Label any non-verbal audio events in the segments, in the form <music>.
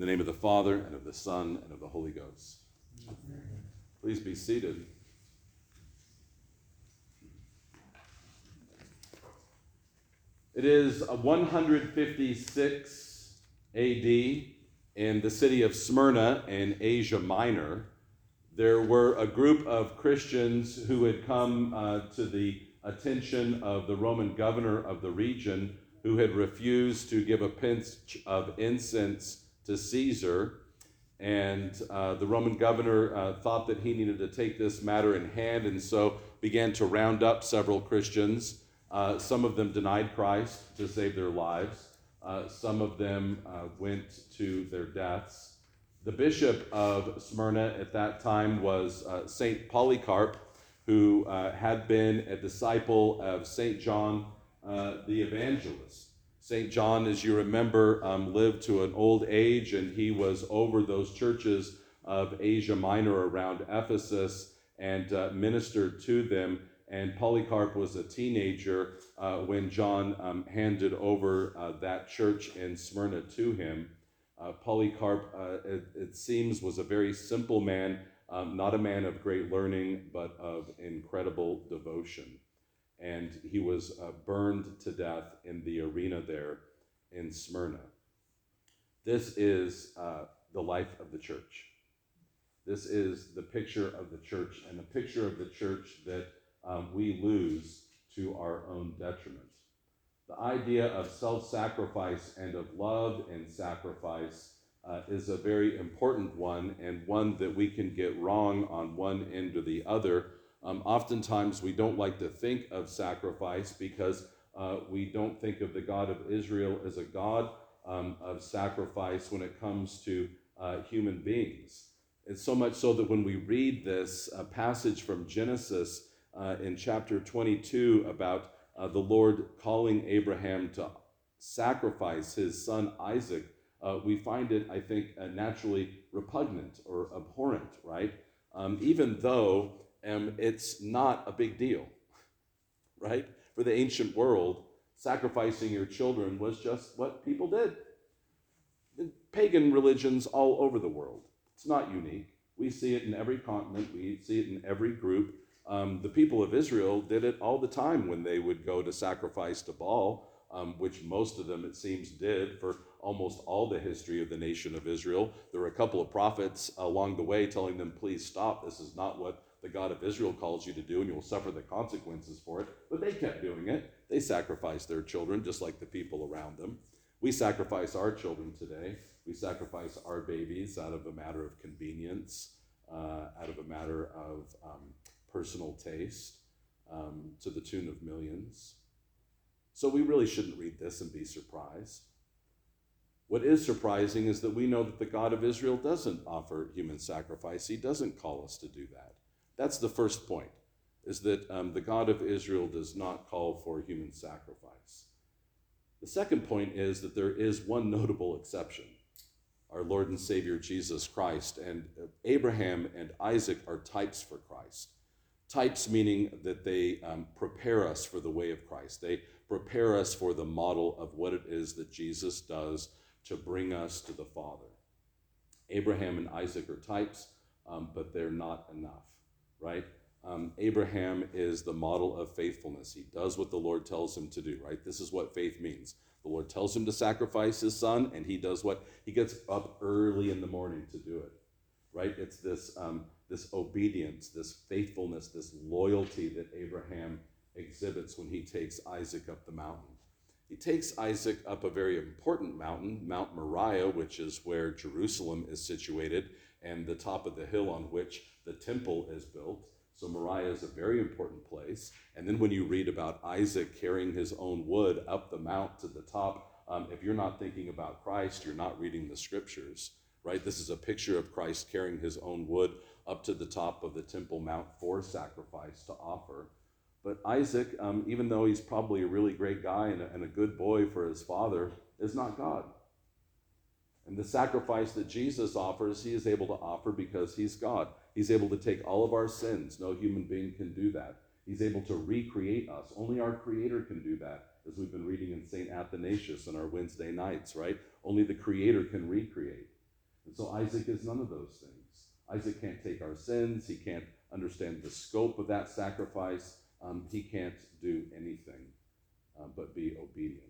In the name of the Father, and of the Son, and of the Holy Ghost. Please be seated. It is 156 AD in the city of Smyrna in Asia Minor. There were a group of Christians who had come uh, to the attention of the Roman governor of the region who had refused to give a pinch of incense to Caesar. And uh, the Roman governor uh, thought that he needed to take this matter in hand and so began to round up several Christians. Uh, some of them denied Christ to save their lives, uh, some of them uh, went to their deaths. The bishop of Smyrna at that time was uh, St. Polycarp, who had been a disciple of St. John the Evangelist. St. John, as you remember, um, lived to an old age and he was over those churches of Asia Minor around Ephesus and uh, ministered to them. And Polycarp was a teenager uh, when John um, handed over uh, that church in Smyrna to him. Uh, Polycarp, uh, it, it, seems, was a very simple man, um, not a man of great learning, but of incredible devotion and he was uh, burned to death in the arena there in Smyrna. This is uh, the life of the church. This is the picture of the church, and a picture of the church that um, we lose to our own detriment. The idea of self sacrifice and of love and sacrifice uh, is a very important one, and one that we can get wrong on one end or the other um, oftentimes, we don't like to think of sacrifice because uh, we don't think of the God of Israel as a God um, of sacrifice when it comes to uh, human beings. It's so much so that when we read this uh, passage from Genesis uh, in chapter 22 about uh, the Lord calling Abraham to sacrifice his son Isaac, uh, we find it, I think, naturally repugnant or abhorrent, right? Um, even though and it's not a big deal, <laughs> right? For the ancient world, sacrificing your children was just what people did. In pagan religions all over the world. It's not unique. We see it in every continent, we see it in every group. Um, the people of Israel did it all the time when they would go to sacrifice to Baal, um, which most of them, it seems, did for almost all the history of the nation of Israel. There were a couple of prophets along the way telling them, please stop. This is not what the God of Israel calls you to do, and you will suffer the consequences for it. But they kept doing it. They sacrificed their children just like the people around them. We sacrifice our children today. We sacrifice our babies out of a matter of convenience, uh, out of a matter of um, personal taste, um, to the tune of millions. So we really shouldn't read this and be surprised. What is surprising is that we know that the God of Israel doesn't offer human sacrifice. He doesn't call us to do that. That's the first point, is that um, the God of Israel does not call for human sacrifice. The second point is that there is one notable exception our Lord and Savior Jesus Christ. And uh, Abraham and Isaac are types for Christ. Types meaning that they um, prepare us for the way of Christ, they prepare us for the model of what it is that Jesus does to bring us to the Father. Abraham and Isaac are types, um, but they're not enough right? Um, Abraham is the model of faithfulness. He does what the Lord tells him to do, right? This is what faith means. The Lord tells him to sacrifice his son, and he does what? He gets up early in the morning to do it, right? It's this, um, this obedience, this faithfulness, this loyalty that Abraham exhibits when he takes Isaac up the mountain. He takes Isaac up a very important mountain, Mount Moriah, which is where Jerusalem is situated, and the top of the hill on which the temple is built. So Moriah is a very important place. And then when you read about Isaac carrying his own wood up the mount to the top, um, if you're not thinking about Christ, you're not reading the scriptures, right? This is a picture of Christ carrying his own wood up to the top of the temple mount for sacrifice to offer. But Isaac, um, even though he's probably a really great guy and a, and a good boy for his father, is not God. And the sacrifice that Jesus offers, he is able to offer because he's God. He's able to take all of our sins. No human being can do that. He's able to recreate us. Only our Creator can do that, as we've been reading in St. Athanasius on our Wednesday nights, right? Only the Creator can recreate. And so Isaac is none of those things. Isaac can't take our sins, he can't understand the scope of that sacrifice, um, he can't do anything uh, but be obedient.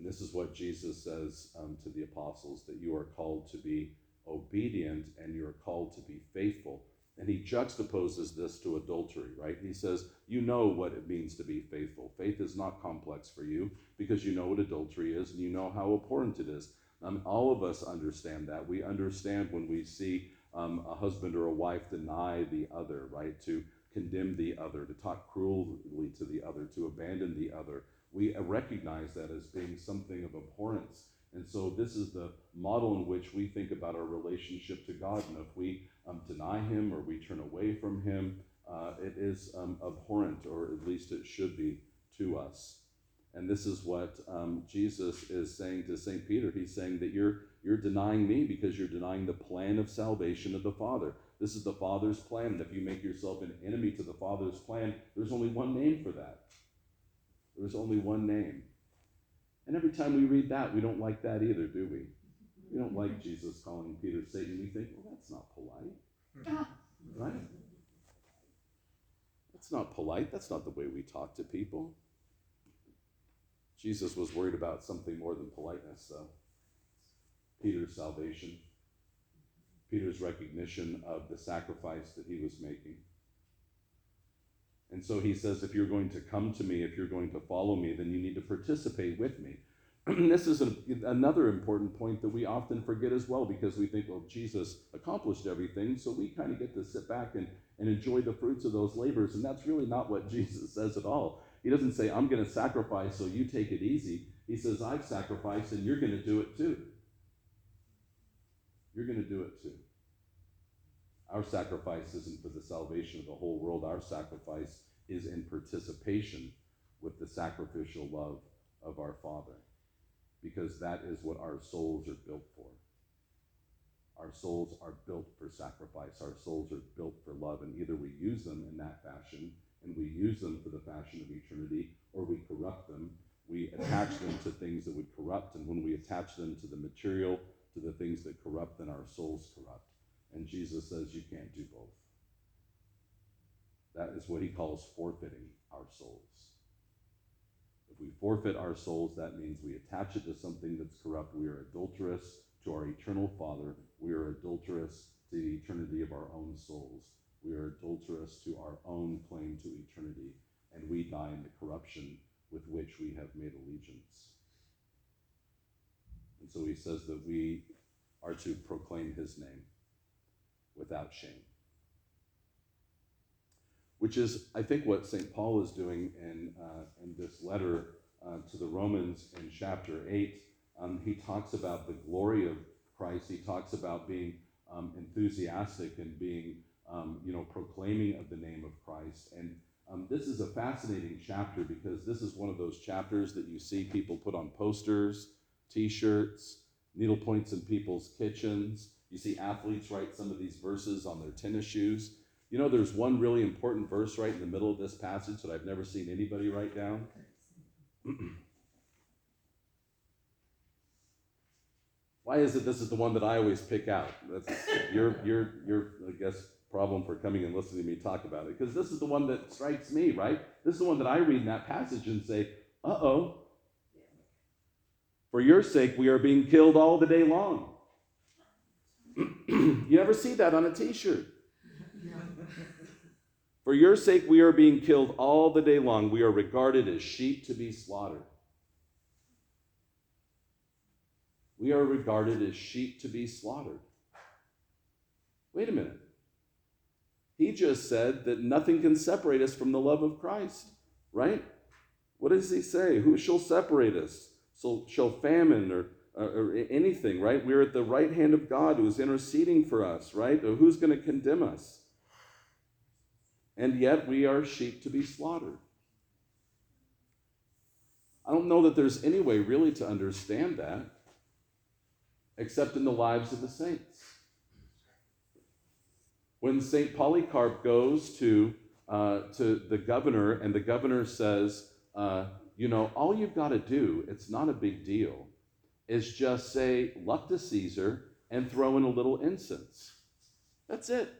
And this is what Jesus says um, to the apostles that you are called to be obedient and you're called to be faithful. And he juxtaposes this to adultery, right? He says, You know what it means to be faithful. Faith is not complex for you because you know what adultery is and you know how abhorrent it is. Um, all of us understand that. We understand when we see um, a husband or a wife deny the other, right? To condemn the other, to talk cruelly to the other, to abandon the other. We recognize that as being something of abhorrence. And so, this is the model in which we think about our relationship to God. And if we um, deny Him or we turn away from Him, uh, it is um, abhorrent, or at least it should be to us. And this is what um, Jesus is saying to St. Peter. He's saying that you're, you're denying me because you're denying the plan of salvation of the Father. This is the Father's plan. And if you make yourself an enemy to the Father's plan, there's only one name for that. There's only one name. And every time we read that, we don't like that either, do we? We don't like Jesus calling Peter Satan. We think, well, that's not polite. <laughs> Right? That's not polite. That's not the way we talk to people. Jesus was worried about something more than politeness, though. Peter's salvation, Peter's recognition of the sacrifice that he was making. And so he says, if you're going to come to me, if you're going to follow me, then you need to participate with me. <clears throat> this is a, another important point that we often forget as well because we think, well, Jesus accomplished everything, so we kind of get to sit back and, and enjoy the fruits of those labors. And that's really not what <laughs> Jesus says at all. He doesn't say, I'm going to sacrifice, so you take it easy. He says, I've sacrificed, and you're going to do it too. You're going to do it too. Our sacrifice isn't for the salvation of the whole world. Our sacrifice is in participation with the sacrificial love of our Father, because that is what our souls are built for. Our souls are built for sacrifice. Our souls are built for love, and either we use them in that fashion and we use them for the fashion of eternity, or we corrupt them. We attach them to things that would corrupt, and when we attach them to the material, to the things that corrupt, then our souls corrupt. And Jesus says you can't do both. That is what he calls forfeiting our souls. If we forfeit our souls, that means we attach it to something that's corrupt. We are adulterous to our eternal Father. We are adulterous to the eternity of our own souls. We are adulterous to our own claim to eternity, and we die in the corruption with which we have made allegiance. And so he says that we are to proclaim his name without shame. Which is, I think, what St. Paul is doing in, uh, in this letter uh, to the Romans in chapter 8. Um, he talks about the glory of Christ. He talks about being um, enthusiastic and being, um, you know, proclaiming of the name of Christ. And um, this is a fascinating chapter because this is one of those chapters that you see people put on posters, t shirts, needle points in people's kitchens. You see athletes write some of these verses on their tennis shoes. You know, there's one really important verse right in the middle of this passage that I've never seen anybody write down. <clears throat> Why is it this is the one that I always pick out? That's your, your, your, I guess, problem for coming and listening to me talk about it. Because this is the one that strikes me, right? This is the one that I read in that passage and say, uh oh. For your sake, we are being killed all the day long. <clears throat> you never see that on a t shirt. For your sake, we are being killed all the day long. We are regarded as sheep to be slaughtered. We are regarded as sheep to be slaughtered. Wait a minute. He just said that nothing can separate us from the love of Christ, right? What does he say? Who shall separate us? So shall famine or, or anything, right? We're at the right hand of God who's interceding for us, right? Or who's going to condemn us? and yet we are sheep to be slaughtered. I don't know that there's any way really to understand that except in the lives of the saints. When St. Polycarp goes to, uh, to the governor, and the governor says, uh, You know, all you've got to do, it's not a big deal, is just say, Luck to Caesar, and throw in a little incense. That's it.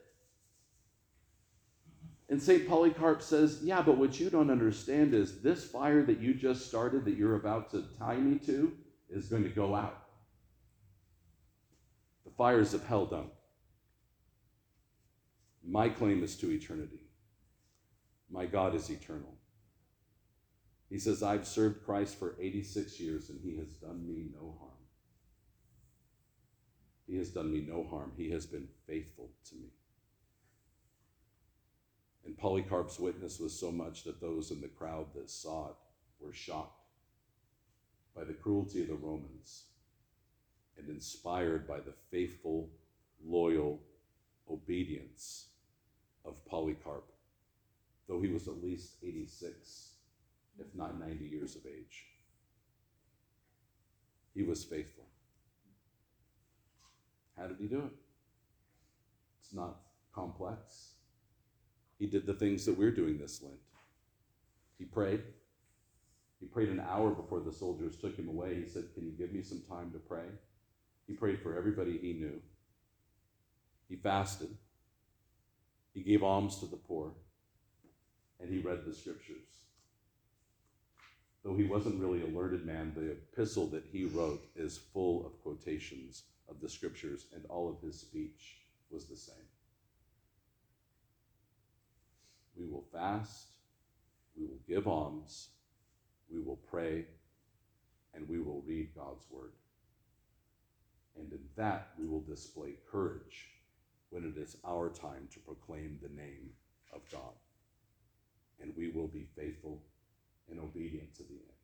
And St. Polycarp says, Yeah, but what you don't understand is this fire that you just started, that you're about to tie me to, is going to go out. The fires of hell don't. My claim is to eternity. My God is eternal. He says, I've served Christ for 86 years and he has done me no harm. He has done me no harm. He has been faithful to me. And Polycarp's witness was so much that those in the crowd that saw it were shocked by the cruelty of the Romans and inspired by the faithful, loyal obedience of Polycarp, though he was at least 86, if not 90 years of age. He was faithful. How did he do it? It's not complex. He did the things that we're doing this Lent. He prayed. He prayed an hour before the soldiers took him away. He said, Can you give me some time to pray? He prayed for everybody he knew. He fasted. He gave alms to the poor. And he read the scriptures. Though he wasn't really a learned man, the epistle that he wrote is full of quotations of the scriptures, and all of his speech was the same. We will fast, we will give alms, we will pray, and we will read God's word. And in that, we will display courage when it is our time to proclaim the name of God. And we will be faithful and obedient to the end.